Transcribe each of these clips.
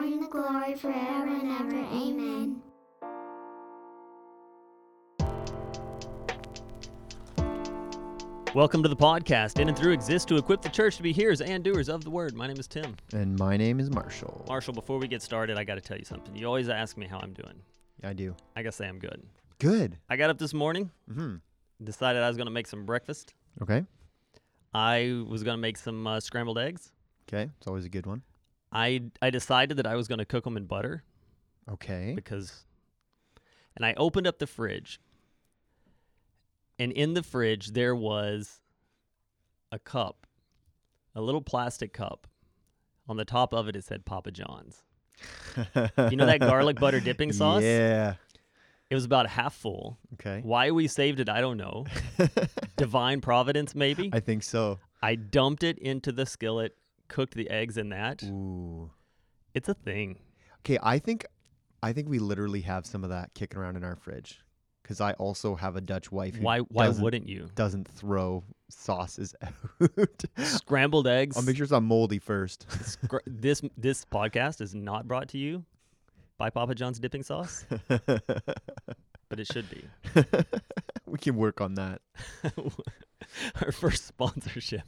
power and the glory forever and ever. Amen. Welcome to the podcast. In and Through exists to equip the church to be hearers and doers of the word. My name is Tim. And my name is Marshall. Marshall, before we get started, I got to tell you something. You always ask me how I'm doing. I do. I gotta say I'm good. Good. I got up this morning, Mm-hmm. decided I was gonna make some breakfast. Okay. I was gonna make some uh, scrambled eggs. Okay. It's always a good one. I I decided that I was gonna cook them in butter Okay. because, and I opened up the fridge, and in the fridge there was a cup, a little plastic cup. On the top of it, it said Papa John's. You know that garlic butter dipping sauce? Yeah. It was about half full. Okay. Why we saved it, I don't know. Divine providence, maybe. I think so. I dumped it into the skillet, cooked the eggs in that. Ooh. It's a thing. Okay. I think, I think we literally have some of that kicking around in our fridge, because I also have a Dutch wife who Why? Why wouldn't you? doesn't throw sauces out. Scrambled eggs. I'll make sure it's not moldy first. This this podcast is not brought to you by Papa John's dipping sauce, but it should be. we can work on that. Our first sponsorship.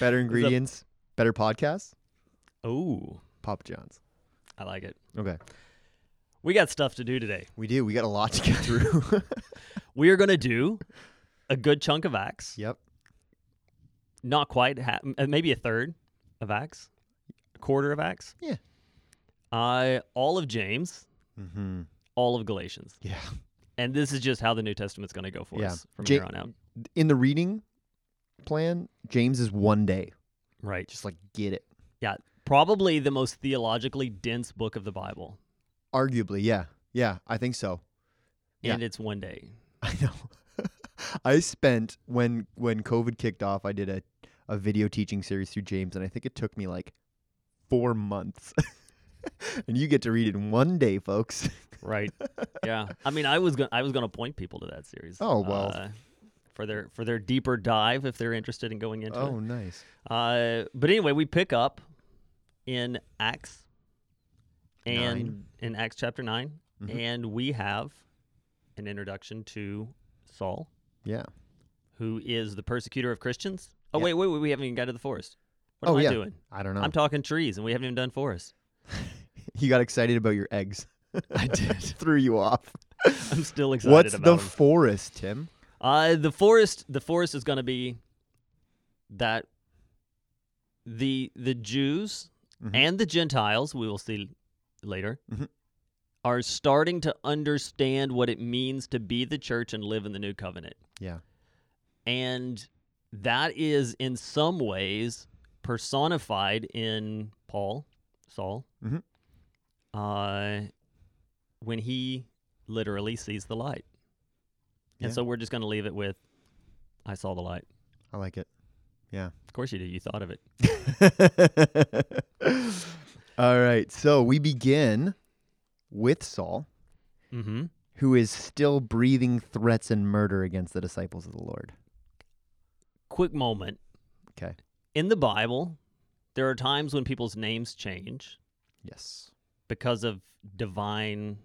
Better ingredients, better podcasts. Oh, Papa John's. I like it. Okay. We got stuff to do today. We do. We got a lot to get through. We are going to do a good chunk of Acts. yep. Not quite, ha- uh, maybe a third of Acts, a quarter of Acts. Yeah. Uh, all of James, Mm-hmm. all of Galatians. Yeah. And this is just how the New Testament's going to go for Yeah. us from Ja- here on out. in the reading plan, James is one day. Right. Just like get it. Yeah. Probably the most theologically dense book of the Bible. Arguably, yeah. Yeah, I think so. Yeah. And it's one day. I know. I spent when when COVID kicked off, I did a, a video teaching series through James and I think it took me like 4 months. and you get to read it in one day, folks. Right. yeah. I mean, I was gonna I was going to point people to that series. Oh, well. uh, for their for their deeper dive if they're interested in going into it. oh, it. nice. Uh, but anyway, we pick up in Acts and Nine. in Acts chapter 9 Mhm. and we have an introduction to Saul, Yeah. who is the persecutor of Christians. Oh Yeah. wait, wait, wait, we haven't even got to the forest. What Oh, am yeah. I doing? I don't know. I'm talking trees and we haven't even done forest. you got excited about your eggs. I did. Threw you off. I'm still excited What's about the 'em. forest, Tim? Uh, the forest. The forest is going to be that the the Jews Mhm. and the Gentiles. We will see later. Mhm. Are starting to understand what it means to be the church and live in the new covenant. Yeah. And that is in some ways personified in Paul, Saul, Mhm. uh, when he literally sees the light. And Yeah. so we're just going to leave it with, I saw the light. I like it. Yeah. Of course you did. You thought of it. All right. So we begin with Saul, Mm-hmm. who is still breathing threats and murder against the disciples of the Lord. Quick moment. Okay. In the Bible, there are times when people's names change Yes. because of divine,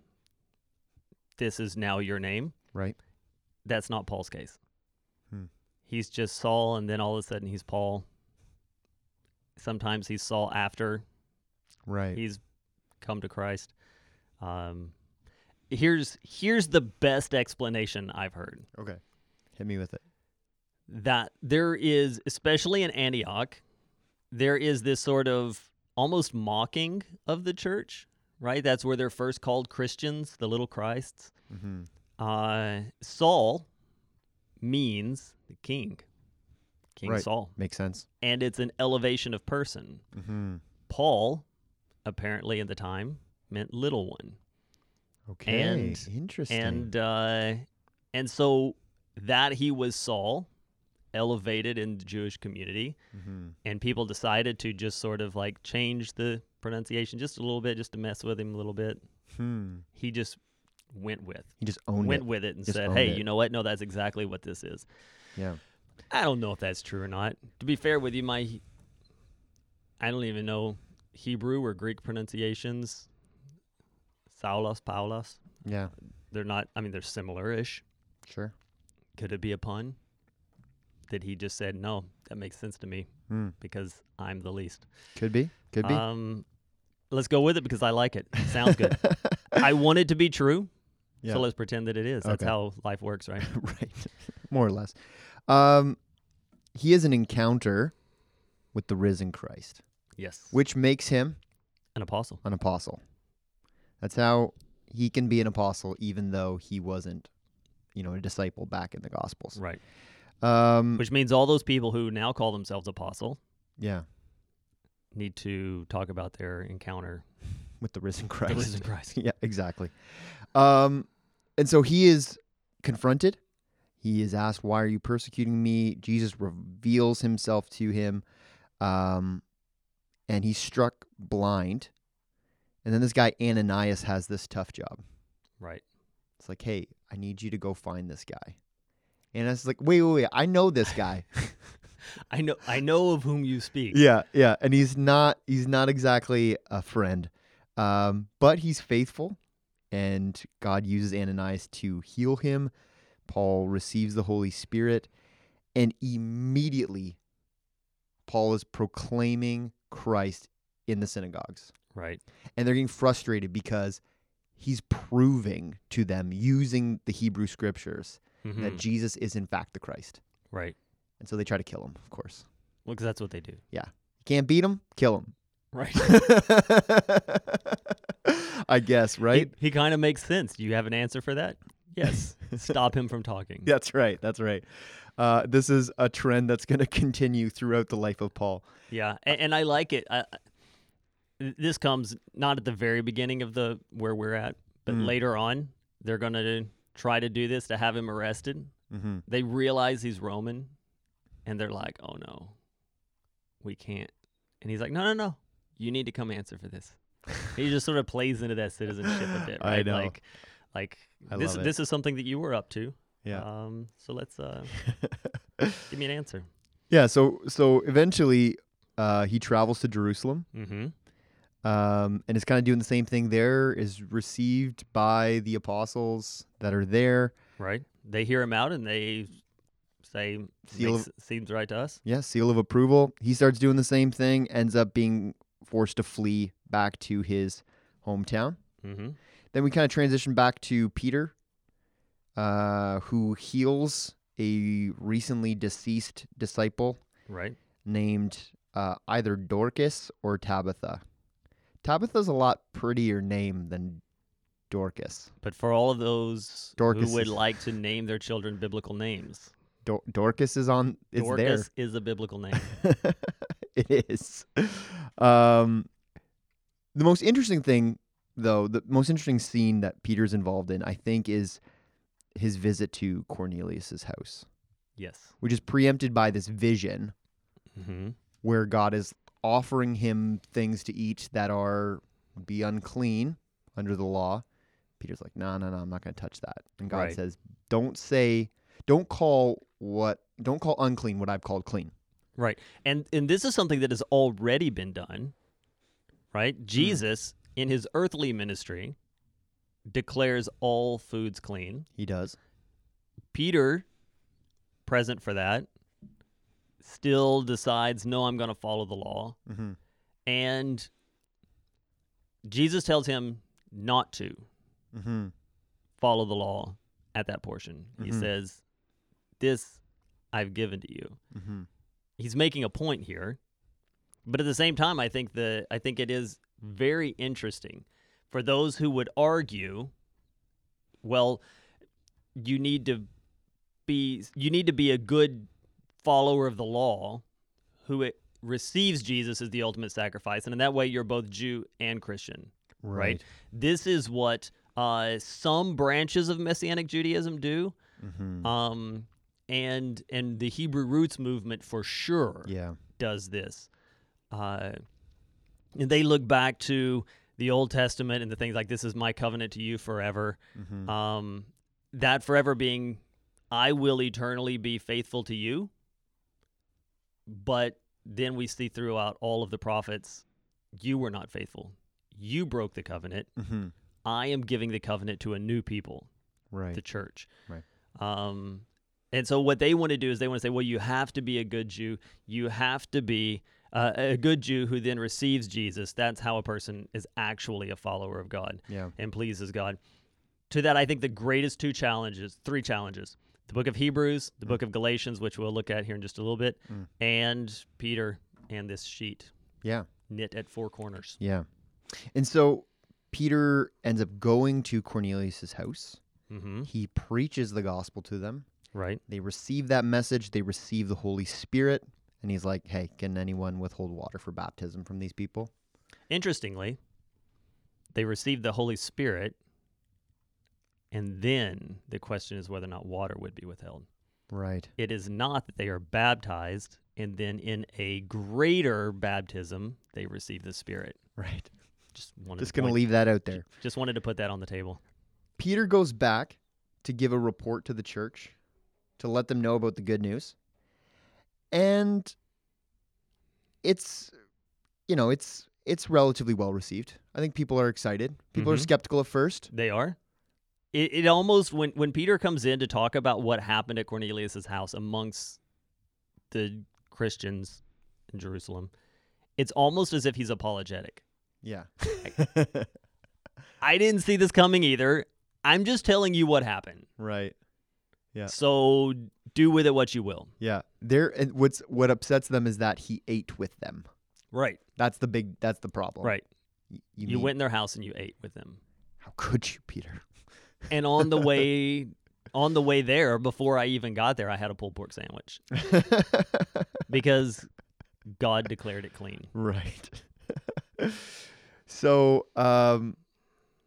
this is now your name. Right. That's not Paul's case. Hmm. He's just Saul, and then all of a sudden he's Paul. Sometimes he's Saul after Right. he's come to Christ. Um, here's here's the best explanation I've heard okay. Hit me with it. that there is, especially in Antioch, there is this sort of almost mocking of the church. Right, that's where they're first called Christians, the little Christs. Mm-hmm. Uh, Saul means the king, King Right. Saul, Makes sense. and it's an elevation of person. Mm-hmm. Paul, apparently at the time, meant little one, Okay. And- Interesting. and uh, and so that he was Saul, elevated in the Jewish community, mm-hmm. and people decided to just sort of like change the pronunciation just a little bit, just to mess with him a little bit. hmm. He just went with He just owned went it. with it and Just said, "Hey, it. you know what? No, that's exactly what this is." Yeah. I don't know if that's true or not. To be fair with you, my I don't even know Hebrew or Greek pronunciations, Saulos, Paulos, Yeah, they're not. I mean, they're similar-ish. sure. Could it be a pun? Did he just said no? That makes sense to me Hmm. because I'm the least. Could be. Could be. Um, let's go with it because I like it. Sounds good. I want it to be true, yeah. so let's pretend that it is. That's Okay. how life works, right? right. More or less. Um, he has an encounter with the risen Christ, yes. which makes him An apostle. an apostle. That's how he can be an apostle, even though he wasn't, you know, a disciple back in the Gospels. Right. Um, Which means all those people who now call themselves apostle yeah, need to talk about their encounter with the risen Christ. the risen Christ. yeah, exactly. Um, and so he is confronted. He is asked, "Why are you persecuting me?" Jesus reveals himself to him, um, and he's struck blind. And then this guy Ananias has this tough job. Right. It's like, "Hey, I need you to go find this guy." And it's like, "Wait, wait, wait! I know this guy." I know. I know of whom you speak. yeah, yeah, and he's not he's not exactly a friend, um, but he's faithful, and God uses Ananias to heal him. Paul receives the Holy Spirit, and immediately, Paul is proclaiming Christ in the synagogues, Right. and they're getting frustrated because he's proving to them using the Hebrew scriptures Mhm. that Jesus is in fact the Christ, Right. and so they try to kill him. Of course, Well, because that's what they do. Yeah. Can't beat him, kill him. Right. I guess, right? He, he kind of makes sense. Do you have an answer for that? Yes. Stop him from talking. That's right. That's right. Uh, this is a trend that's going to continue throughout the life of Paul. Yeah, and, and I like it. I, I- this comes not at the very beginning of the where we're at, but Mm. later on, they're going to try to do this to have him arrested. Mm-hmm. They realize he's Roman, and they're like, "Oh no, we can't." And he's like, "No, no, no, you need to come answer for this." he just sort of plays into that citizenship a bit, I right? know. Like, like I this this is something that you were up to. Yeah. Um. So let's uh, give me an answer. yeah. So so eventually, uh, he travels to Jerusalem, Mm-hmm. um, and is kind of doing the same thing there. Is received by the apostles that are there. Right. They hear him out and they say Seal makes, seems right to us. Yeah, seal of approval. He starts doing the same thing. Ends up being forced to flee back to his hometown. Mm-hmm. Then we kind of transition back to Peter, uh, who heals a recently deceased disciple Right. named uh, either Dorcas or Tabitha. Tabitha's a lot prettier name than Dorcas. But for all of those Dorcas who would is- like to name their children biblical names, Dor- Dorcas is on. It's Dorcas is a biblical name. it is. Um, the most interesting thing, though, the most interesting scene that Peter's involved in, I think, is his visit to Cornelius's house. yes. which is preempted by this vision Mm-hmm. where God is offering him things to eat that are be unclean under the law. Peter's like, no, no, no, I'm not going to touch that. And God Right. says, don't say, don't call what, don't call unclean what I've called clean. Right. And and this is something that has already been done. Right? Jesus in his earthly ministry declares all foods clean. He does. Peter present for that still decides no I'm going to follow the law. Mm-hmm. And Jesus tells him not to Mm-hmm. follow the law at that portion. He Mhm. says, This I've given to you. He's making a point here. But at the same time, I think the I think it is very interesting for those who would argue, well, you need to be you need to be a good follower of the law who it receives Jesus as the ultimate sacrifice, and in that way you're both Jew and Christian. Right. This is what uh, some branches of Messianic Judaism do, Mm-hmm. um, and and the Hebrew roots movement for sure yeah. does this. Uh, and they look back to the Old Testament and the things like "This is my covenant to you forever." Mm-hmm. Um, that forever being, I will eternally be faithful to you. But then we see throughout all of the prophets You were not faithful. You broke the covenant. Mm-hmm. I am giving the covenant to a new people, Right. the church. Right. Um, and so what they want to do is they want to say, well, you have to be a good Jew. You have to be uh, a good Jew who then receives Jesus. That's how a person is actually a follower of God yeah. and pleases God. To that, I think the greatest two challenges, three challenges the book of Hebrews, the book of Galatians, which we'll look at here in just a little bit, Mm. and Peter and this sheet Yeah. knit at four corners. Yeah. And so Peter ends up going to Cornelius's house. Mm-hmm. He preaches the gospel to them. Right. They receive that message. They receive the Holy Spirit. And he's like, hey, can anyone withhold water for baptism from these people? Interestingly, they received the Holy Spirit, and then the question is whether or not water would be withheld. Right. It is not that they are baptized, and then in a greater baptism, they receive the Spirit. Right. Just wanted Just going to leave that out there. Just wanted to put that on the table. Peter goes back to give a report to the church to let them know about the good news. And it's you know, it's it's relatively well received. I think people are excited. People are Mhm. skeptical at first. They are. It, it almost when when Peter comes in to talk about what happened at Cornelius's house amongst the Christians in Jerusalem, it's almost as if he's apologetic. Yeah. I didn't see this coming either. I'm just telling you what happened. right. Yeah. So do with it what you will. Yeah. There and what's what upsets them is that he ate with them. Right. That's the big that's the problem. Right. Y- You, mean- went in their house and you ate with them. How could you, Peter? And on the way on the way there, before I even got there, I had a pulled pork sandwich because God declared it clean. Right. so um,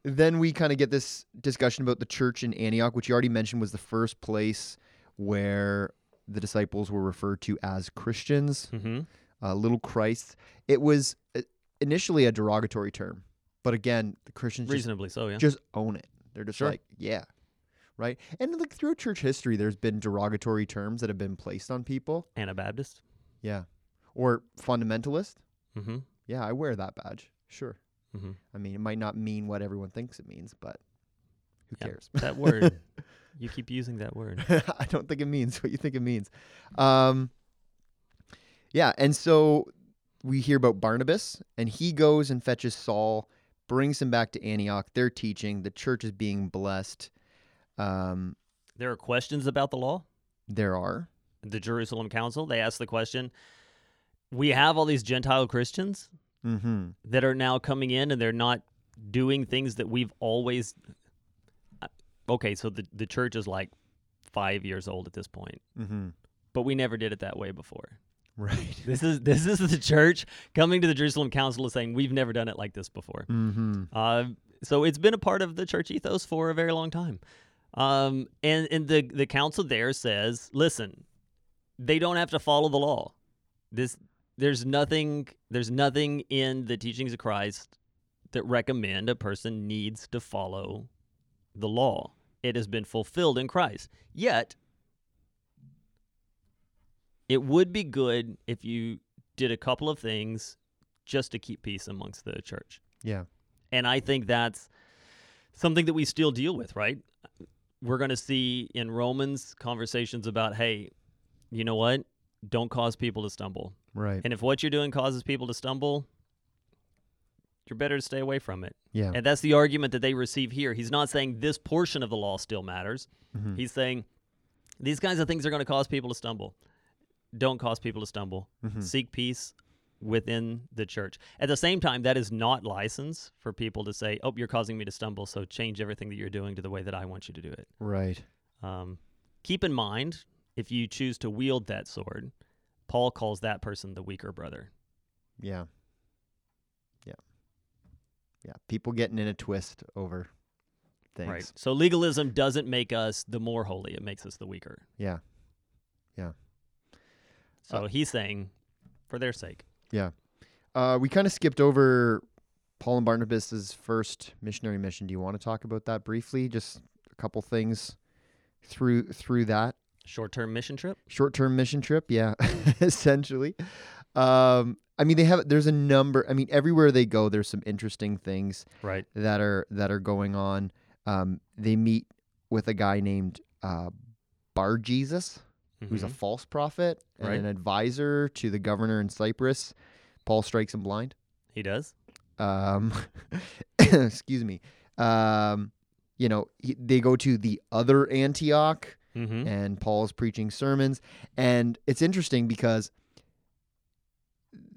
then we kind of get this discussion about the church in Antioch, which you already mentioned was the first place where the disciples were referred to as Christians, Mm-hmm. uh, little Christ. It was uh, initially a derogatory term, but again, the Christians just, Reasonably so, yeah. just own it. They're just Sure. like, yeah. Right. And like throughout church history, there's been derogatory terms that have been placed on people. Anabaptist. Yeah. Or fundamentalist. Mm-hmm. Yeah, I wear that badge. Sure. Mm-hmm. I mean, it might not mean what everyone thinks it means, but who Yeah, cares? That word. you keep using that word. I don't think it means what you think it means. Um, yeah, and so we hear about Barnabas, and he goes and fetches Saul, brings him back to Antioch. They're teaching. The church is being blessed. Um, There are questions about the law. there are. The Jerusalem Council, they asked the question we have all these Gentile Christians Mm-hmm. that are now coming in and they're not doing things that we've always. uh, Okay, so the, the church is like five years old at this point, Mm-hmm. but we never did it that way before. Right. This is this is the church coming to the Jerusalem Council and saying we've never done it like this before. Mm-hmm. Uh, so it's been a part of the church ethos for a very long time. Um, and and the the council there says, listen, they don't have to follow the law. This there's nothing there's nothing in the teachings of Christ that recommend a person needs to follow the law. It has been fulfilled in Christ. Yet it would be good if you did a couple of things just to keep peace amongst the church. Yeah. And I think that's something that we still deal with, right? We're going to see in Romans conversations about, hey, you know what? Don't cause people to stumble. Right. And if what you're doing causes people to stumble, you're better to stay away from it. yeah. And that's the argument that they receive here. He's not saying this portion of the law still matters. Mhm. He's saying these kinds of things are going to cause people to stumble. Don't cause people to stumble. Mhm. Seek peace within the church. At the same time, that is not license for people to say, "Oh, you're causing me to stumble, so change everything that you're doing to the way that I want you to do it." Right. Um, keep in mind, if you choose to wield that sword, Paul calls that person the weaker brother. Yeah. Yeah. Yeah. People getting in a twist over things. Right. So legalism doesn't make us the more holy; it makes us the weaker. Yeah. Yeah. So he's saying, for their sake. Yeah. Uh, we kind of skipped over Paul and Barnabas's first missionary mission. Do you want to talk about that briefly? Just a couple things through through that Short-term mission trip. short-term mission trip. Yeah, essentially. um, I mean, they have. There's a number. I mean, everywhere they go, there's some interesting things Right. that are that are going on. Um, they meet with a guy named uh, Bar Jesus, who's a Mhm. false prophet and Right. an advisor to the governor in Cyprus. Paul strikes him blind. he does. Um, excuse me. Um, you know, he, they go to the other Antioch, Mm-hmm. and Paul's preaching sermons. And it's interesting because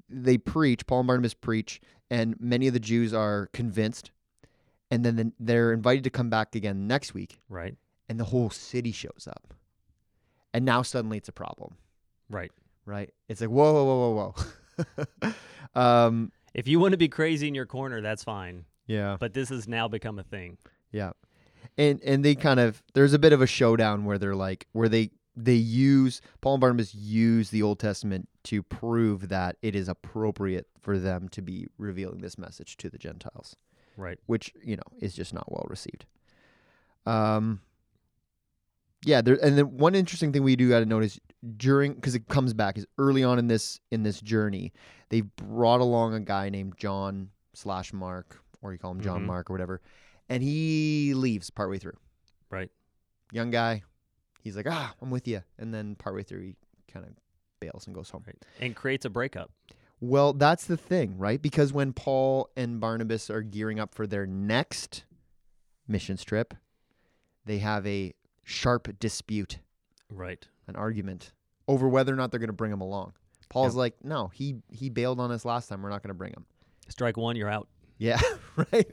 they preach, Paul and Barnabas preach, and many of the Jews are convinced. And then they're invited to come back again next week, Right. and the whole city shows up. And now suddenly it's a problem, Right. right? It's like, whoa, whoa, whoa, whoa, whoa. um, If you want to be crazy in your corner, that's fine. yeah. But this has now become a thing. Yeah. And and they kind of there's a bit of a showdown where they're like where they they use Paul and Barnabas use the Old Testament to prove that it is appropriate for them to be revealing this message to the Gentiles, Right. which, you know, is just not well received. Um yeah, there and then one interesting thing we do got to notice during because it comes back is early on in this in this journey, they brought along a guy named John slash Mark, or you call him John Mhm. Mark or whatever, and he leaves partway through. Right. Young guy, he's like, ah, I'm with you, and then partway through he kind of bails and goes home. Right. And creates a breakup. Well, that's the thing, right? Because when Paul and Barnabas are gearing up for their next missions trip, they have a sharp dispute, Right. an argument over whether or not they're going to bring him along. Paul's Yeah. like, no, he he bailed on us last time. We're not going to bring him. Strike one, you're out. Yeah, right.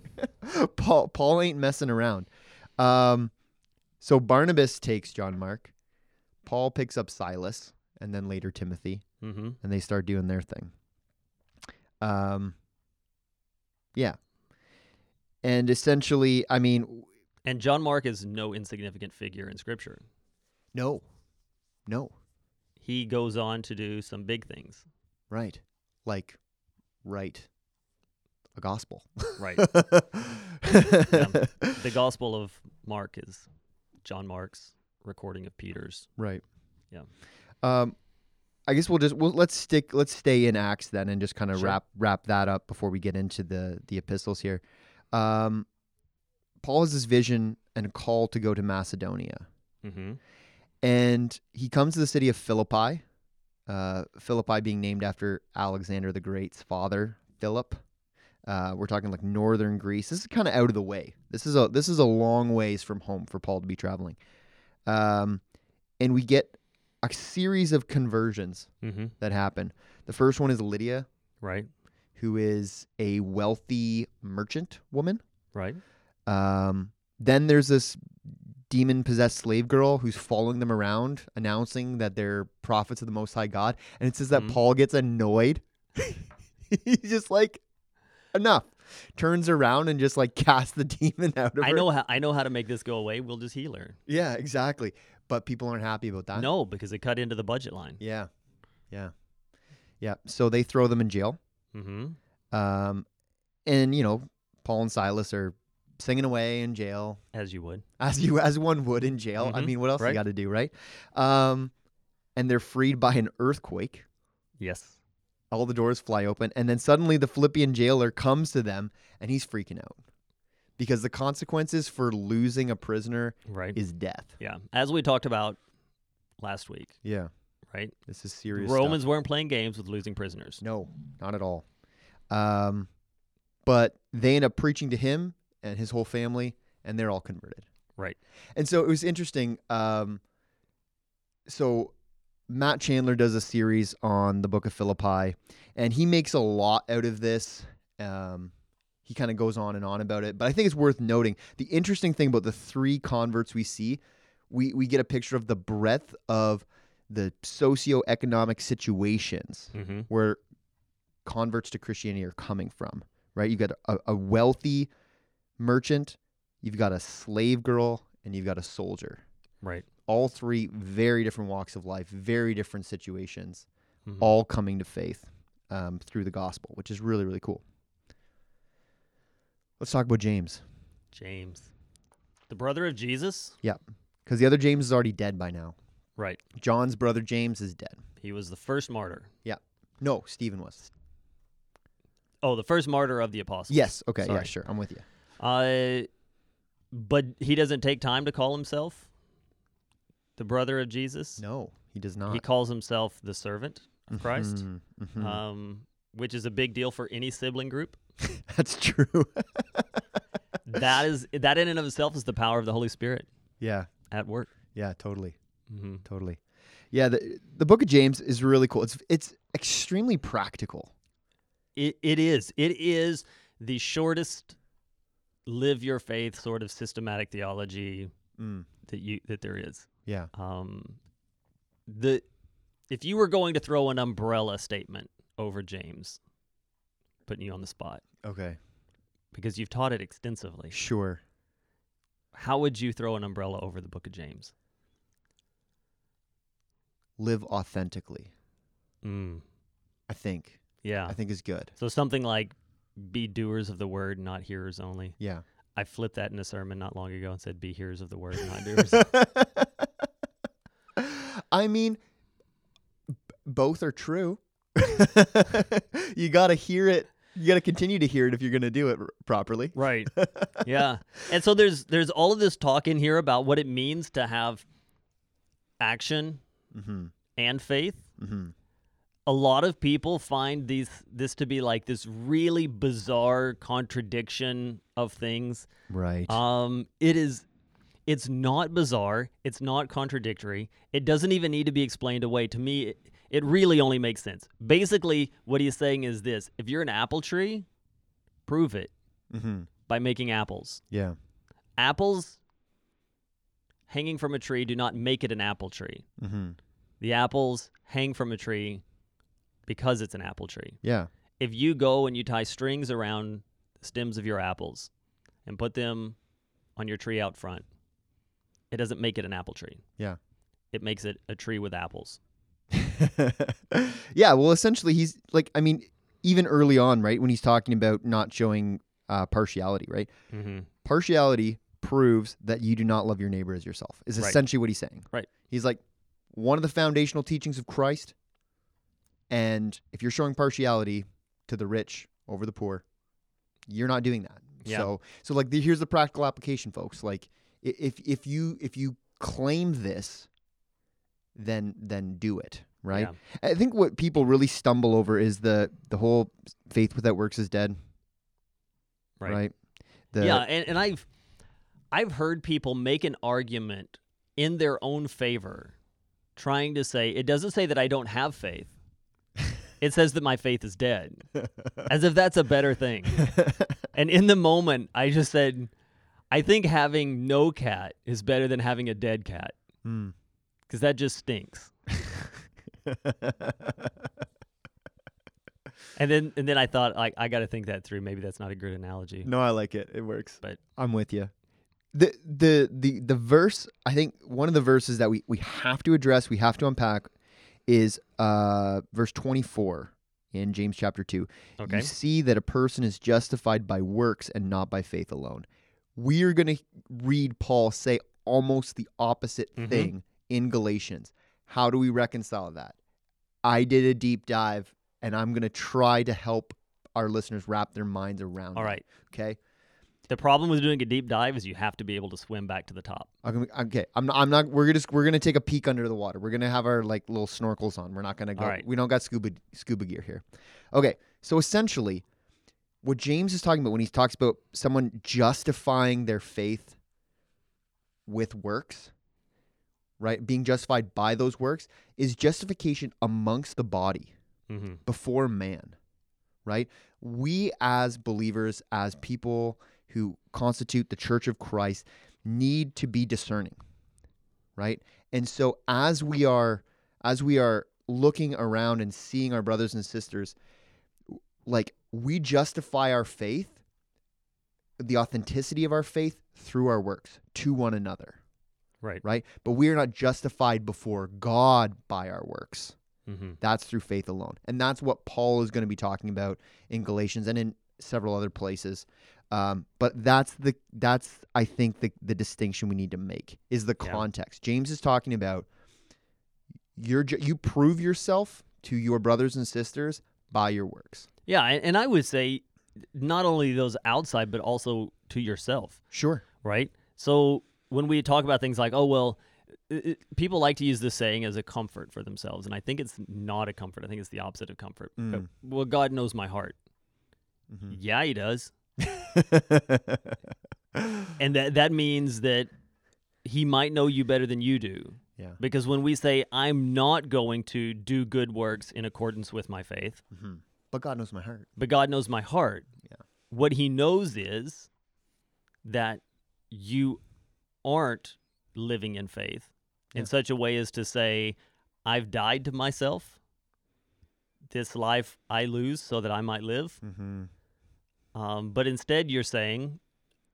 Paul Paul ain't messing around. Um, so Barnabas takes John Mark. Paul picks up Silas, and then later Timothy, Mm-hmm. and they start doing their thing. Um, yeah, and essentially, I mean, And John Mark is no insignificant figure in Scripture. no, no, He goes on to do some big things. right, like, right, a gospel. Right. the Gospel of Mark is John Mark's recording of Peter's. Right. Yeah. Um, I guess we'll just we'll let's stick let's stay in Acts then and just kind of Sure. wrap wrap that up before we get into the the epistles here. Um, Paul has this vision and a call to go to Macedonia, Mm-hmm. and he comes to the city of Philippi. Uh, Philippi being named after Alexander the Great's father, Philip. Uh, we're talking like northern Greece. This is kind of out of the way. This is a this is a long ways from home for Paul to be traveling. Um, and we get a series of conversions Mm-hmm. that happen. The first one is Lydia, Right. who is a wealthy merchant woman. Right. Um, then there's this demon possessed slave girl who's following them around, announcing that they're prophets of the Most High God. And it says that Mhm. Paul gets annoyed. He's just like, enough. Turns around and just like casts the demon out of I her. know how I know how to make this go away. We'll just heal her. Yeah, exactly. But people aren't happy about that. No, because it cut into the budget line. Yeah. Yeah. Yeah. So they throw them in jail. Mm-hmm. Um, and you know, Paul and Silas are singing away in jail, As you would. as you as one would in jail. I Mhm, mean, what else you got to do, right? Um, and they're freed by an earthquake. Yes. All the doors fly open, and then suddenly the Philippian jailer comes to them, and he's freaking out because the consequences for losing a prisoner Right. is death. yeah. As we talked about last week, Yeah, right? this is serious. Romans stuff. weren't playing games with losing prisoners. No, not at all. Um, but they end up preaching to him and his whole family, and they're all converted. Right. And so it was interesting. Um, so Matt Chandler does a series on the book of Philippi, and he makes a lot out of this. Um, he kind of goes on and on about it, but I think it's worth noting the interesting thing about the three converts we see. We we get a picture of the breadth of the socioeconomic situations Mm-hmm. where converts to Christianity are coming from, right? You've got a, a wealthy merchant, you've got a slave girl, and you've got a soldier. Right. All three very different walks of life, very different situations, Mhm. all coming to faith um, through the gospel, which is really, really cool. Let's talk about James, James. The brother of Jesus? because the other James is already dead by now. Right. John's brother James is dead. He was the first martyr. Yeah. No, Stephen was. Oh, the first martyr of the apostles. Yes. Okay. Yeah. Sure. I'm with you. Uh, but he doesn't take time to call himself the brother of Jesus. No, he does not. He calls himself the servant of Christ, Mhm, mhm. um, which is a big deal for any sibling group. That's true. that is that in and of itself is the power of the Holy Spirit yeah. at work. Yeah. Totally. hmm Totally. Yeah. The the Book of James is really cool. It's it's extremely practical. It it is it is the shortest live your faith sort of systematic theology Mm. that you that there is. Yeah. Um, the if you were going to throw an umbrella statement over James, putting you on the spot Okay. because you've taught it extensively, Sure. how would you throw an umbrella over the Book of James? Live authentically. Mm, I think. yeah. I think is good. So something like be doers of the word, not hearers only. Yeah. I flipped that in a sermon not long ago and said be hearers of the word, not doers. I mean, b- both are true. you got to hear it. You got to continue to hear it if you're going to do it r- properly. right. Yeah. And so there's there's all of this talk in here about what it means to have action Mm-hmm. and faith. Mm-hmm. a lot of people find these this to be like this really bizarre contradiction of things. Right. Um, it is, it's not bizarre. It's not contradictory. It doesn't even need to be explained away. To me, it, it really only makes sense. Basically, what he's saying is this: if you're an apple tree, prove it mm-hmm. by making apples. Yeah. Apples hanging from a tree do not make it an apple tree. Mm-hmm. The apples hang from a tree because it's an apple tree. Yeah. if you go and you tie strings around the stems of your apples and put them on your tree out front, it doesn't make it an apple tree. Yeah. It makes it a tree with apples. yeah. Well, essentially, he's like, I mean, even early on, right, when he's talking about not showing uh, partiality, right? Mm-hmm. Partiality proves that you do not love your neighbor as yourself, is Right. essentially what he's saying. Right. He's like, one of the foundational teachings of Christ. And if you're showing partiality to the rich over the poor, you're not doing that. Yeah. So, so like, the, here's the practical application, folks. Like, if if you if you claim this, then then do it. Right. Yeah. I think what people really stumble over is the the whole faith without works is dead. Right. Right. The, yeah, and, and I've I've heard people make an argument in their own favor, trying to say it doesn't say that I don't have faith. It says that my faith is dead, as if that's a better thing. And in the moment, I just said, I think having no cat is better than having a dead cat Hmm. because that just stinks. And then and then I thought like I got to think that through. Maybe that's not a good analogy. no, I like it. It works. But- I'm with you. The the the the verse. I think one of the verses that we we have to address, we have to unpack, is uh verse 24 in James chapter two. Okay. You see that a person is justified by works and not by faith alone. We are going to read Paul say almost the opposite Mhm. thing in Galatians. How do we reconcile that? I did a deep dive and I'm going to try to help our listeners wrap their minds around All it, right. Okay? The problem with doing a deep dive is you have to be able to swim back to the top. Okay, I'm not, I'm not. We're gonna we're gonna take a peek under the water. We're gonna have our like little snorkels on. We're not gonna go. Right. We don't got scuba scuba gear here. Okay, so essentially, what James is talking about when he talks about someone justifying their faith with works, right? Being justified by those works is justification amongst the body Mm-hmm. before man, right? We as believers, as people who constitute the church of Christ, need to be discerning, right? And so as we are as we are looking around and seeing our brothers and sisters, like we justify our faith, the authenticity of our faith through our works to one another, Right. right? But we are not justified before God by our works. Mm-hmm. That's through faith alone. And that's what Paul is going to be talking about in Galatians and in several other places. Um, but that's the that's I think the the distinction we need to make is the Yeah. context. James is talking about you're you prove yourself to your brothers and sisters by your works. Yeah, and, I would say not only those outside, but also to yourself, Sure. right? So when we talk about things like, oh, well, it, people like to use this saying as a comfort for themselves. And I think it's not a comfort. I think it's the opposite of comfort. Mm. well, God knows my heart. Mhm. Yeah, he does. And that, that means that he might know you better than you do. yeah. Because when we say, I'm not going to do good works in accordance with my faith, hmm But God knows my heart. but God knows my heart. Yeah. What he knows is that you aren't living in faith Yeah. in such a way as to say, I've died to myself. This life I lose so that I might live. Mm-hmm. Um, but instead, you're saying,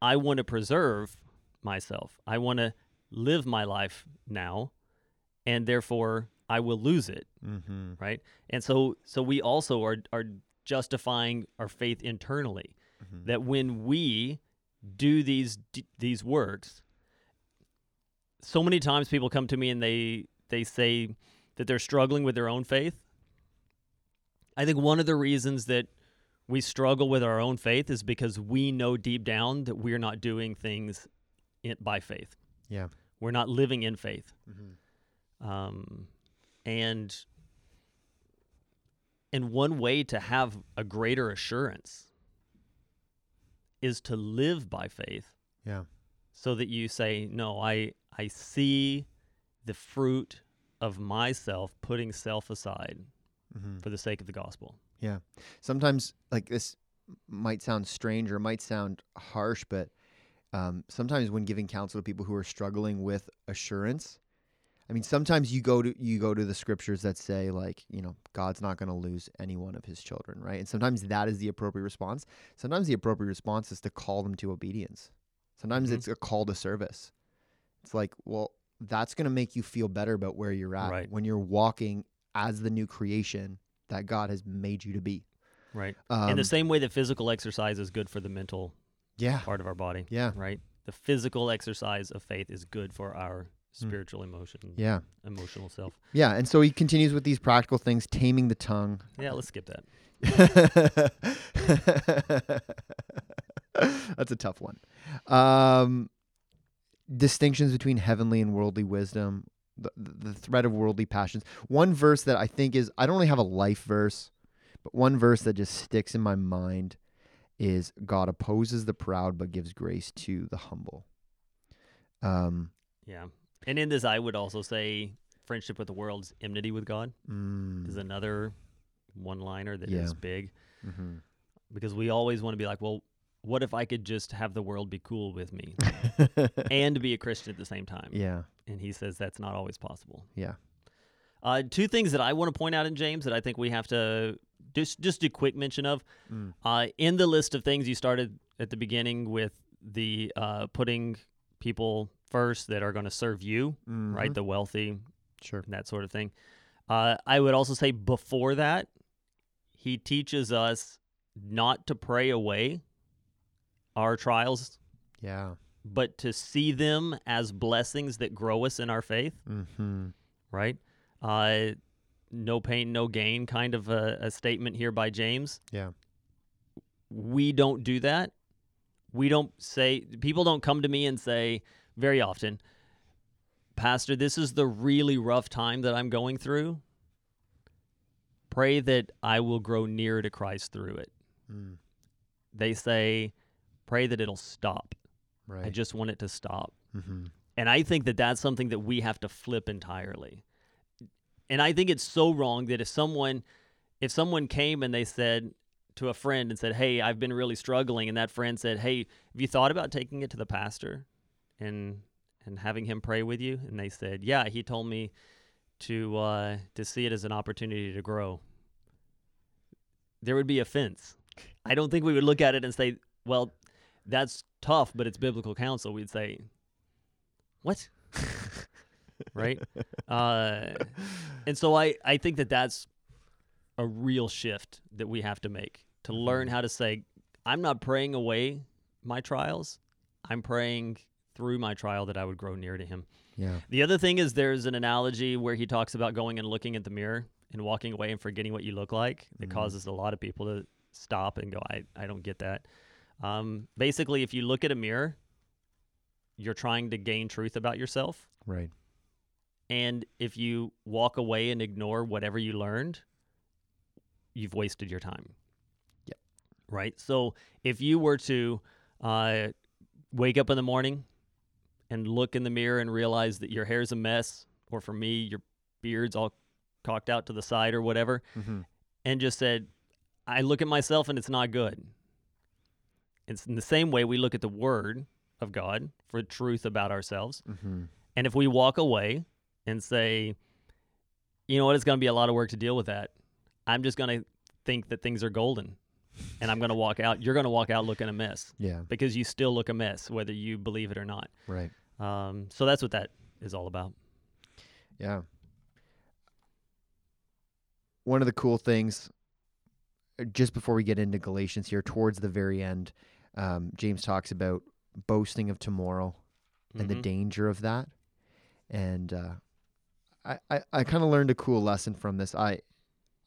I want to preserve myself. I want to live my life now, and therefore I will lose it Mm-hmm. right? And so so we also are are justifying our faith internally Mhm. that when we do these d- these works so many times people come to me and they they say that they're struggling with their own faith. I think one of the reasons that we struggle with our own faith is because we know deep down that we're not doing things in, by faith. Yeah. We're not living in faith Mm-hmm. um, and and one way to have a greater assurance is to live by faith Yeah. so that you say no i i see the fruit of myself putting self aside Mm-hmm. for the sake of the gospel Yeah. Sometimes, like this might sound strange or might sound harsh, but um, sometimes when giving counsel to people who are struggling with assurance, I mean, sometimes you go to you go to the scriptures that say like, you know, God's not going to lose any one of His children, right? And sometimes that is the appropriate response. Sometimes the appropriate response is to call them to obedience. Sometimes Mhm. it's a call to service. It's like, well, that's going to make you feel better about where you're at Right. when you're walking as the new creation that God has made you to be. right Um, in the same way that physical exercise is good for the mental yeah, part of our body yeah, right the physical exercise of faith is good for our spiritual emotion yeah, emotional self yeah. And so he continues with these practical things, taming the tongue. yeah let's skip that That's a tough one. Um, distinctions between heavenly and worldly wisdom, the, the threat of worldly passions. One verse that I think is, I don't really have a life verse, but one verse that just sticks in my mind is God opposes the proud but gives grace to the humble. Um, Yeah. And in this, I would also say friendship with the world's enmity with God mm, is another one liner that is Yeah. big mhm. because we always want to be like, well, what if I could just have the world be cool with me and be a Christian at the same time? yeah, And he says that's not always possible. yeah. Uh, two things that I want to point out in James that I think we have to just just do quick mention of. Mm. Uh, in the list of things you started at the beginning with the uh, putting people first that are going to serve you, right? Mhm. The wealthy, Sure. that sort of thing. Uh, I would also say before that, he teaches us not to pray away our trials, Yeah. but to see them as blessings that grow us in our faith, Mm-hmm. right? Uh, no pain, no gain kind of a, a statement here by James. Yeah. We don't do that. We don't say, people don't come to me and say very often, Pastor, this is the really rough time that I'm going through. Pray that I will grow nearer to Christ through it. Mm. They say, pray that it'll stop. Right. I just want it to stop. mm-hmm. And I think that that's something that we have to flip entirely. And I think it's so wrong that if someone if someone came and they said to a friend and said, "Hey, I've been really struggling," and that friend said, "Hey, have you thought about taking it to the pastor and and having him pray with you?" And they said, "Yeah, he told me to uh, to see it as an opportunity to grow." There would be offense. I don't think we would look at it and say, "Well, that's tough, but it's biblical counsel." We'd say, "What?" right? Uh, and so I, I think that that's a real shift that we have to make to learn how to say, I'm not praying away my trials. I'm praying through my trial that I would grow near to him. Yeah. The other thing is there's an analogy where he talks about going and looking at the mirror. and walking away and forgetting what you look like that Mhm. causes a lot of people to stop and go, I, I don't get that. Um, basically, if you look at a mirror, you're trying to gain truth about yourself. Right. And if you walk away and ignore whatever you learned, you've wasted your time. Right. So if you were to uh, wake up in the morning and look in the mirror and realize that your hair's a mess, or for me, your beard's all cocked out to the side or whatever, Mm-hmm. and just said, I look at myself and it's not good. It's in the same way we look at the word of God for truth about ourselves. Mm-hmm. And if we walk away and say, you know what, it's going to be a lot of work to deal with that, I'm just going to think that things are golden and I'm going to walk out. You're going to walk out looking a mess Yeah. because you still look a mess, whether you believe it or not. Right. Um, so that's what that is all about. Yeah. One of the cool things, uh, just before we get into Galatians here, towards the very end, um, James talks about boasting of tomorrow and the Mhm. danger of that. And uh, I, I, I kind of learned a cool lesson from this. I,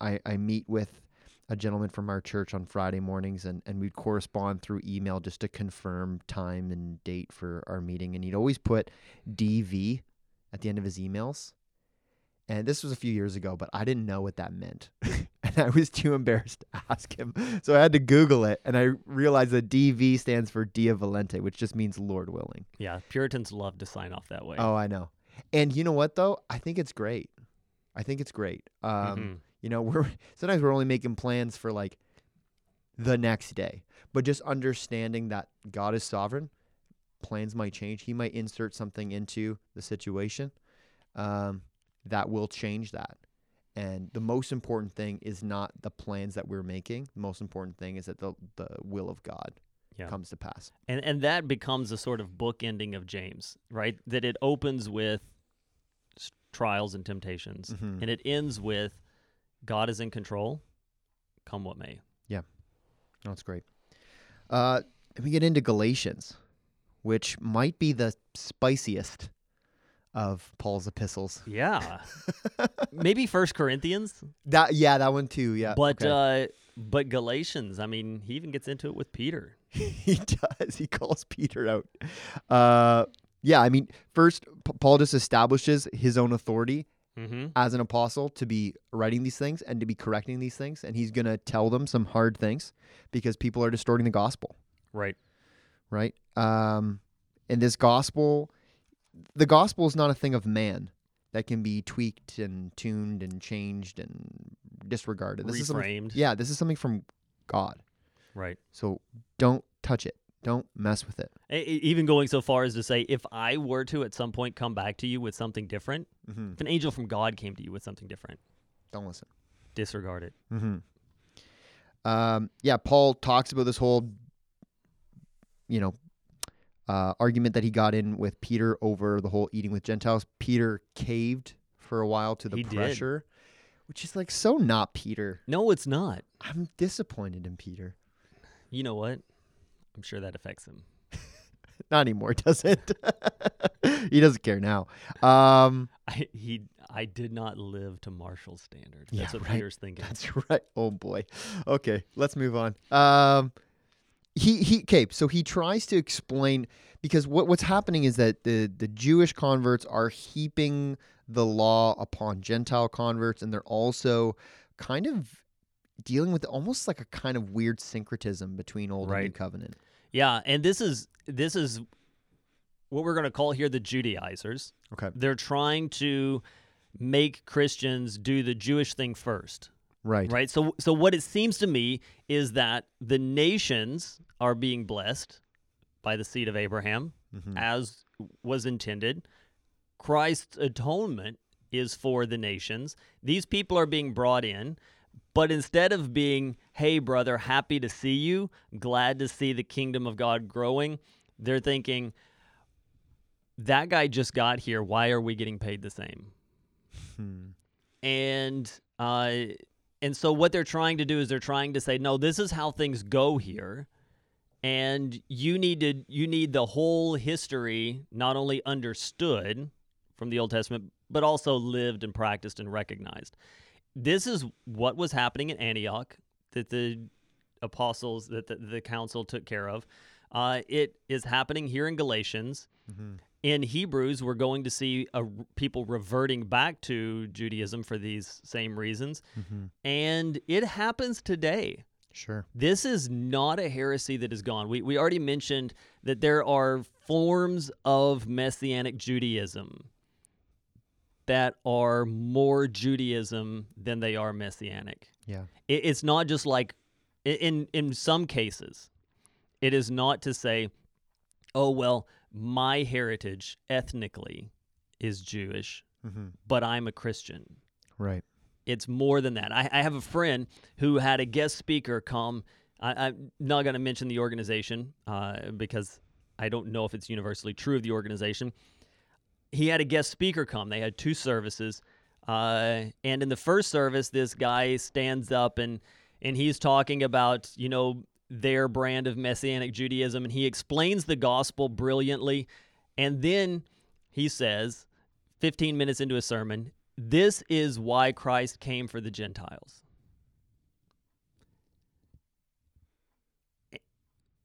I, I meet with a gentleman from our church on Friday mornings, and, and we'd correspond through email just to confirm time and date for our meeting. And he'd always put DV at the end of his emails. And this was a few years ago, but I didn't know what that meant. and I was too embarrassed to ask him. So I had to Google it. And I realized that DV stands for Deo volente, which just means Lord willing. Yeah, Puritans love to sign off that way. Oh, I know. And you know what, though? I think it's great. I think it's great. Um, Mhm. You know, we're sometimes we're only making plans for like the next day, but just understanding that God is sovereign, plans might change. He might insert something into the situation um, that will change that. And the most important thing is not the plans that we're making. The most important thing is that the the will of God Yeah. comes to pass. And and that becomes a sort of book ending of James, right? That it opens with trials and temptations, Mhm. and it ends with God is in control, come what may. Yeah. That's great. Uh, we get into Galatians, which might be the spiciest of Paul's epistles. Yeah, maybe First Corinthians, That yeah, that one too. Yeah, but okay. uh, but Galatians. I mean, he even gets into it with Peter. he does. He calls Peter out. Uh, yeah, I mean, first P- Paul just establishes his own authority Mm-hmm. as an apostle to be writing these things and to be correcting these things, and he's gonna tell them some hard things because people are distorting the gospel. Right. right? Um, and this gospel, the gospel is not a thing of man that can be tweaked and tuned and changed and disregarded. This is Reframed. yeah, this is something from God. Right. So don't touch it. Don't mess with it. Even going so far as to say, if I were to at some point come back to you with something different, Mm-hmm. if an angel from God came to you with something different, Don't listen. disregard it. Mm-hmm. Um, yeah, Paul talks about this whole, you know, uh, argument that he got in with Peter over the whole eating with Gentiles. Peter caved for a while to the He did. pressure, which is like so not Peter. No, it's not. I'm disappointed in Peter. You know what? I'm sure that affects him. Not anymore, does it? he doesn't care now. Um, I he I did not live to Marshall's standard. Yeah, That's what right. Peter's thinking. That's right. Oh boy. Okay, let's move on. Um, he he. Okay, so he tries to explain because what what's happening is that the the Jewish converts are heaping the law upon Gentile converts, and they're also kind of dealing with almost like a kind of weird syncretism between old and new covenant. Yeah, and this is this is what we're going to call here the Judaizers. Okay. They're trying to make Christians do the Jewish thing first. Right. Right? So so what it seems to me is that the nations are being blessed by the seed of Abraham Mhm. as was intended. Christ's atonement is for the nations. These people are being brought in, but instead of being, hey, brother, happy to see you, glad to see the kingdom of God growing, they're thinking, that guy just got here. Why are we getting paid the same? Hmm. and uh, and so what they're trying to do is they're trying to say, no, this is how things go here, and you need to you need the whole history not only understood from the Old Testament, but also lived and practiced and recognized. This is what was happening in Antioch that the apostles that the, the council took care of. Uh, it is happening here in Galatians. Mhm. In Hebrews, we're going to see a, people reverting back to Judaism for these same reasons. Mhm. And it happens today. Sure. This is not a heresy that is gone. We, we already mentioned that there are forms of Messianic Judaism that are more Judaism than they are Messianic. Yeah. It, it's not just like, in, in some cases, it is not to say, oh, well, my heritage ethnically is Jewish, Mm-hmm. but I'm a Christian Right. it's more than that. I, I have a friend who had a guest speaker come. I, I'm not going to mention the organization uh, because I don't know if it's universally true of the organization. He had a guest speaker come. They had two services, uh, and in the first service, this guy stands up and and he's talking about you know their brand of messianic Judaism, and he explains the gospel brilliantly, and then he says, 15 minutes into a sermon, this is why Christ came for the Gentiles.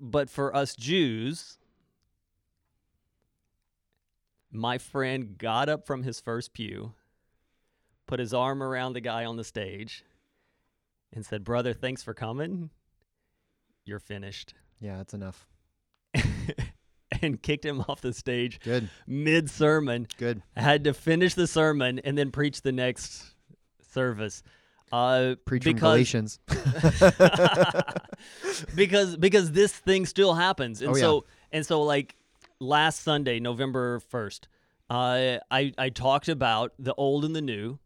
But for us Jews, my friend got up from his first pew, put his arm around the guy on the stage, and said, Brother, thanks for coming. You're finished. Yeah, that's enough. and kicked him off the stage Good. mid sermon. Good. had to finish the sermon and then preach the next service. Uh, Preach because Galatians. because because this thing still happens, and Oh, yeah. so and so like last Sunday, November first, uh, I I talked about the old and the new,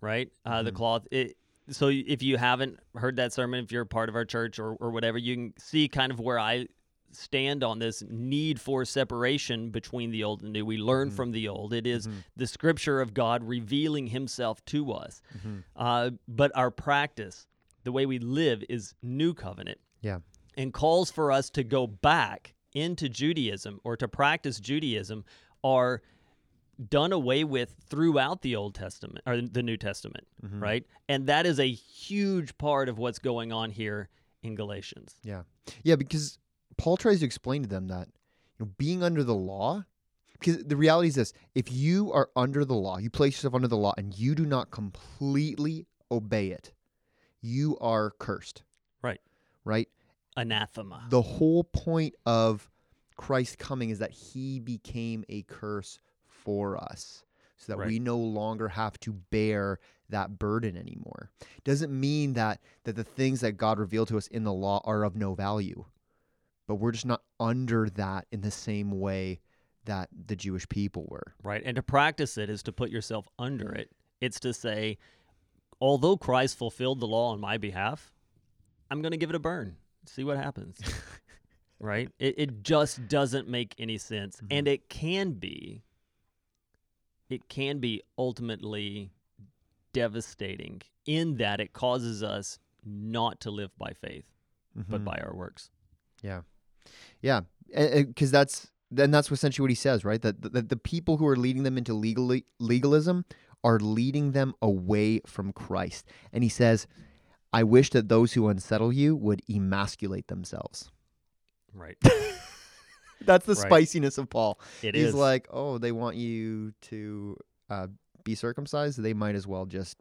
right? Uh, The Mhm. cloth. It, so if you haven't heard that sermon, if you're a part of our church or or whatever, you can see kind of where I stand on this need for separation between the old and new. We learn Mhm. from the old. It is Mhm. the scripture of God revealing Himself to us. Mhm. Uh, but our practice, the way we live, is new covenant Yeah. and calls for us to go back into Judaism or to practice Judaism are done away with throughout the Old Testament or the New Testament, Mhm. right? And that is a huge part of what's going on here in Galatians. Yeah. Yeah, because Paul tries to explain to them that you know, being under the law, because the reality is this if you are under the law, you place yourself under the law and you do not completely obey it, you are cursed. Right. Right? Anathema. The whole point of Christ coming is that he became a curse for us so that Right. we no longer have to bear that burden anymore. Doesn't mean that that the things that God revealed to us in the law are of no value. But we're just not under that in the same way that the Jewish people were. Right. And to practice it is to put yourself under mm. it. It's to say, although Christ fulfilled the law on my behalf, I'm going to give it a burn. See what happens. right? It, it just doesn't make any sense. And it can be, it can be ultimately devastating in that it causes us not to live by faith, but Mhm. by our works. Yeah, yeah, because that's then that's essentially what he says, right? That, that the people who are leading them into legal legalism are leading them away from Christ, and he says, "I wish that those who unsettle you would emasculate themselves." Right. That's the Right. spiciness of Paul. It He's is. like, "Oh, they want you to uh, be circumcised. They might as well just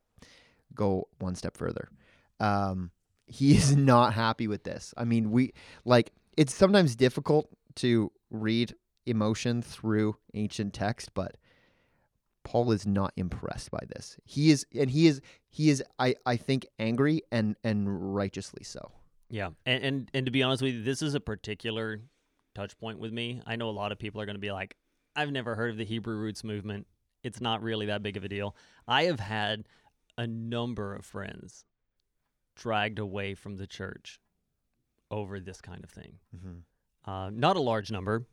go one step further." Um, he is not happy with this. I mean, we like it's sometimes difficult to read emotion through ancient text, but Paul is not impressed by this. He is, and he is, he is. I, I think angry and and righteously so. Yeah, and, and and to be honest with you, this is a particular touch point with me. I know a lot of people are going to be like, "I've never heard of the Hebrew roots movement. It's not really that big of a deal." I have had a number of friends dragged away from the church over this kind of thing. Mm-hmm. Uh, not a large number,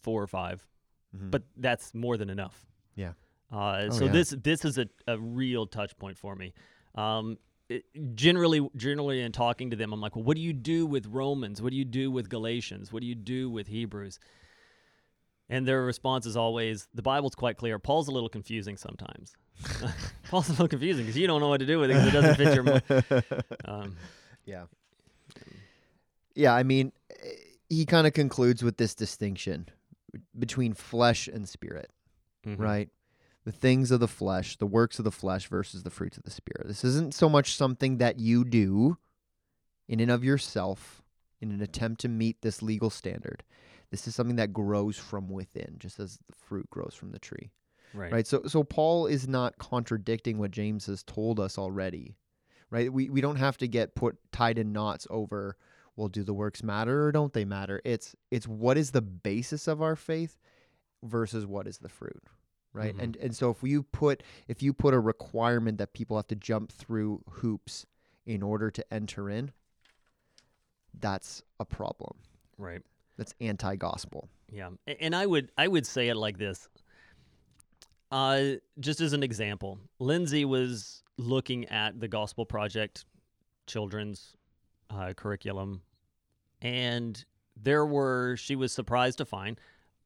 four or 5 but that's more than enough. Yeah. Uh, Oh, so yeah. this this is a, a real touch point for me. Um, it, generally, generally, in talking to them, I'm like, well, what do you do with Romans? What do you do with Galatians? What do you do with Hebrews? And their response is always, the Bible's quite clear. Paul's a little confusing sometimes. Paul's a little confusing because you don't know what to do with it because it doesn't fit your. Um, yeah. Yeah, I mean, eh, he kind of concludes with this distinction between flesh and spirit, mhm. right? The things of the flesh, the works of the flesh versus the fruits of the spirit. This isn't so much something that you do in and of yourself in an attempt to meet this legal standard. This is something that grows from within, just as the fruit grows from the tree. Right. right so so paul is not contradicting what james has told us already right we we don't have to get put tied in knots over well do the works matter or don't they matter it's it's what is the basis of our faith versus what is the fruit right Mhm. and and so if you put if you put a requirement that people have to jump through hoops in order to enter in that's a problem Right. that's anti-gospel Yeah, and I would I would say it like this. Uh, just as an example, Lindsay was looking at the Gospel Project children's uh, curriculum, and there were she was surprised to find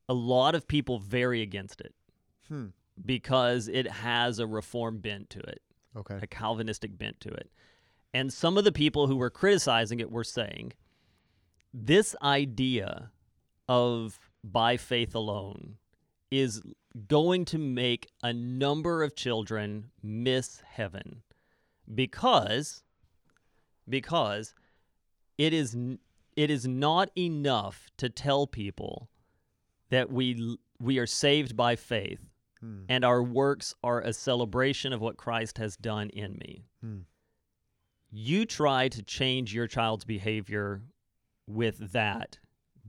a lot of people very against it hmm because it has a reform bent to it, okay a Calvinistic bent to it. And some of the people who were criticizing it were saying this idea of by faith alone is going to make a number of children miss heaven because because it is it is not enough to tell people that we we are saved by faith hmm. and our works are a celebration of what Christ has done in me. Hmm. You try to change your child's behavior with that,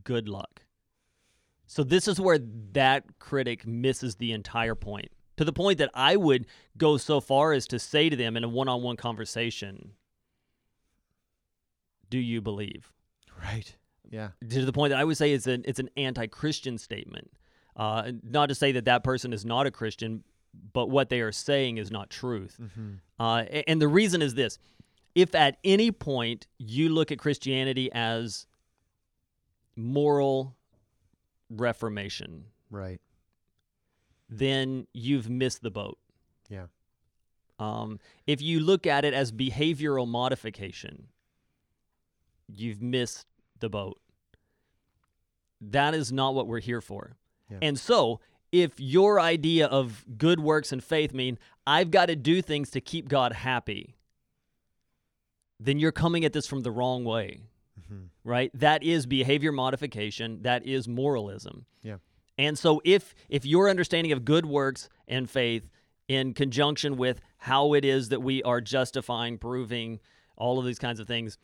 good luck. So, this is where that critic misses the entire point. To the point that I would go so far as to say to them in a one on one conversation, Do you believe? right yeah to the point that I would say it's an it's an anti-Christian statement. Uh, not to say that that person is not a Christian, but what they are saying is not truth. mm-hmm. Uh, and the reason is this: if at any point you look at Christianity as moral reformation, right then you've missed the boat. Yeah. Um, if you look at it as behavioral modification, you've missed the boat. That is not what we're here for. Yeah. And so, if your idea of good works and faith mean I've got to do things to keep God happy, then you're coming at this from the wrong way mm-hmm. right? That is behavior modification. That is moralism. Yeah. And so if if your understanding of good works and faith in conjunction with how it is that we are justifying, proving all of these kinds of things,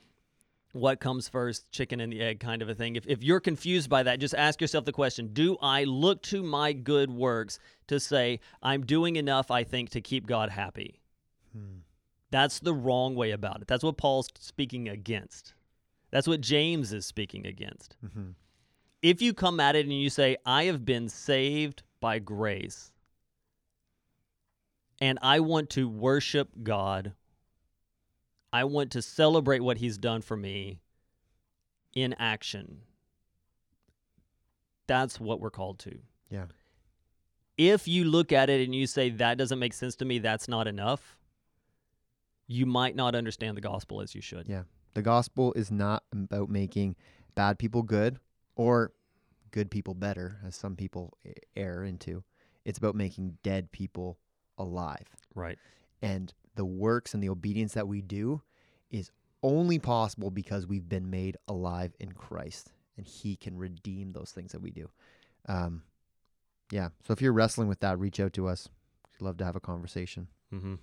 what comes first, chicken and the egg kind of a thing. If if you're confused by that, just ask yourself the question, do I look to my good works to say I'm doing enough I think to keep God happy? Hmm. That's the wrong way about it. That's what Paul's speaking against. That's what James is speaking against. Mm-hmm. If you come at it and you say, I have been saved by grace, and I want to worship God, I want to celebrate what He's done for me in action, that's what we're called to. Yeah. If you look at it and you say, that doesn't make sense to me, that's not enough, you might not understand the gospel as you should. Yeah. The gospel is not about making bad people good or good people better, as some people err into. It's about making dead people alive. Right. And the works and the obedience that we do is only possible because we've been made alive in Christ and He can redeem those things that we do. Um, yeah. So if you're wrestling with that, reach out to us. We'd love to have a conversation. Mm-hmm.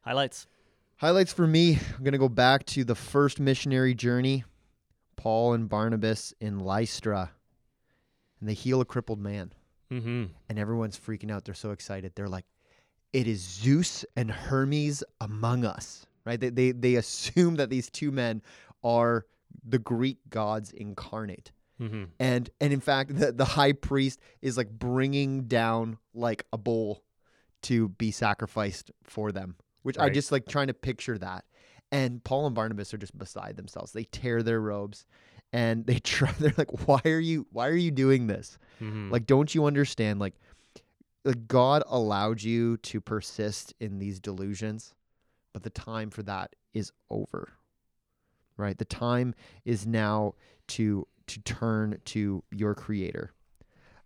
Highlights. Highlights for me, I'm going to go back to the first missionary journey, Paul and Barnabas in Lystra. And they heal a crippled man. Mm-hmm. And everyone's freaking out. They're so excited. They're like, it is Zeus and Hermes among us, right? They, they, they assume that these two men are the Greek gods incarnate. Mm-hmm. And and in fact, the, the high priest is like bringing down like a bull to be sacrificed for them, which I just like trying to picture that. And Paul and Barnabas are just beside themselves. They tear their robes and they try. They're like, "Why are you? Why are you doing this? Mhm. Like, don't you understand? Like, like God allowed you to persist in these delusions, but the time for that is over. Right? The time is now to to turn to your Creator.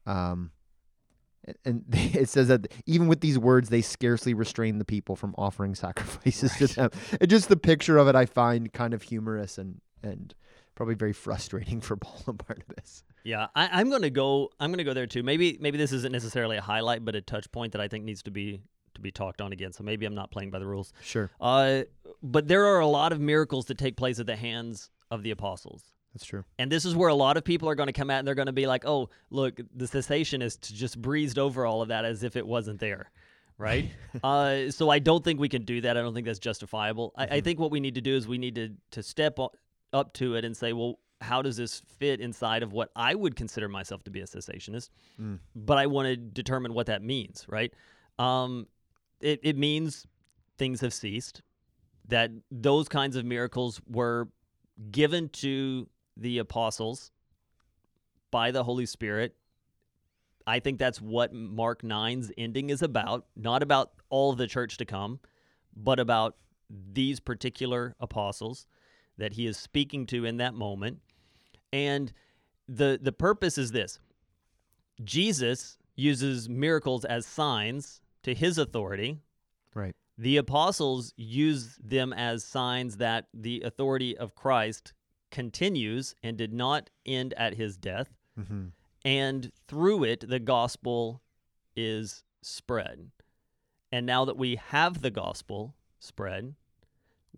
Um, and it says that even with these words, they scarcely restrain the people from offering sacrifices to them. And just the picture of it, I find kind of humorous and and probably very frustrating for Paul and Barnabas. Yeah, I, I'm gonna go. I'm gonna go there too. Maybe maybe this isn't necessarily a highlight, but a touch point that I think needs to be to be talked on again. So maybe I'm not playing by the rules. Sure, Uh, but there are a lot of miracles that take place at the hands of the apostles. that's true. And this is where a lot of people are going to come out and they're going to be like, "Oh, look, the cessationists just breezed over all of that as if it wasn't there." Right? uh, so I don't think we can do that. I don't think that's justifiable. I, I think what we need to do is we need to to step up to it and say, "Well, how does this fit inside of what I would consider myself to be a cessationist?" Mm. But I want to determine what that means, right? Um, it it means things have ceased. That those kinds of miracles were given to the apostles by the Holy Spirit. I think that's what Mark 9's ending is about. Not about all of the church to come, but about these particular apostles that he is speaking to in that moment. And the the purpose is this. Jesus uses miracles as signs to his authority Right. the apostles use them as signs that the authority of Christ continues and did not end at his death. Mm-hmm. And through it, the gospel is spread. And now that we have the gospel spread,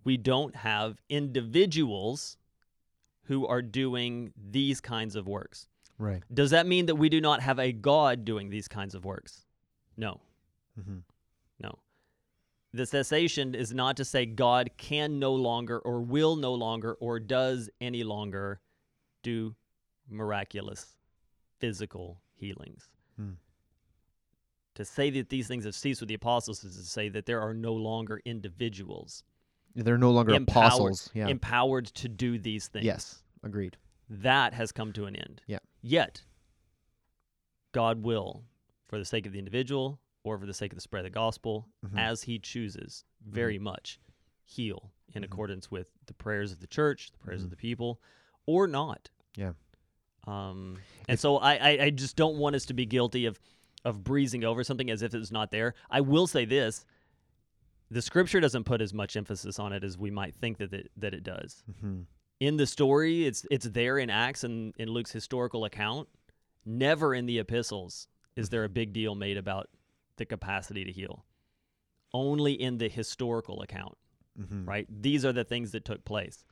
we don't have individuals who are doing these kinds of works. Right. Does that mean that we do not have a God doing these kinds of works? No. Mm-hmm. No. The cessation is not to say God can no longer or will no longer or does any longer do miraculous physical healings. Hmm. To say that these things have ceased with the apostles is to say that there are no longer individuals They're no longer empowered, apostles. Yeah. empowered to do these things. yes. Agreed. That has come to an end. Yeah. Yet, God will, for the sake of the individual or for the sake of the spread of the gospel, Mhm. as He chooses, very much heal in Mhm. accordance with the prayers of the church, the prayers of the people, or not. Yeah. Um, and If- so I, I, I just don't want us to be guilty of, of breezing over something as if it's not there. I will say this. The scripture doesn't put as much emphasis on it as we might think that it, that it does Mm-hmm. in the story it's it's there in acts and in luke's historical account never in the epistles is there a big deal made about the capacity to heal only in the historical account Mm-hmm. right these are the things that took place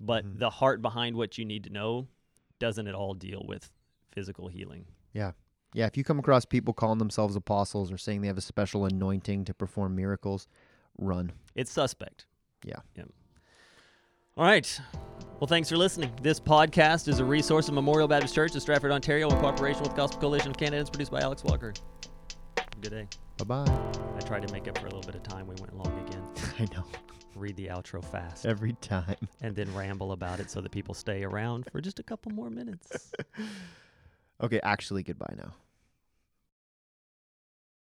but Mhm. the heart behind what you need to know doesn't at all deal with physical healing Yeah. Yeah. If you come across people calling themselves apostles or saying they have a special anointing to perform miracles, run. it's suspect Yeah. yeah. all right well thanks for listening this podcast is a resource of memorial baptist church in stratford ontario in cooperation with gospel coalition of canada it's produced by alex walker Have a good day Bye bye. I tried to make up for a little bit of time. We went long again. I know. Read the outro fast Every time. and then ramble about it so that people stay around for just a couple more minutes. Okay. Actually, goodbye now.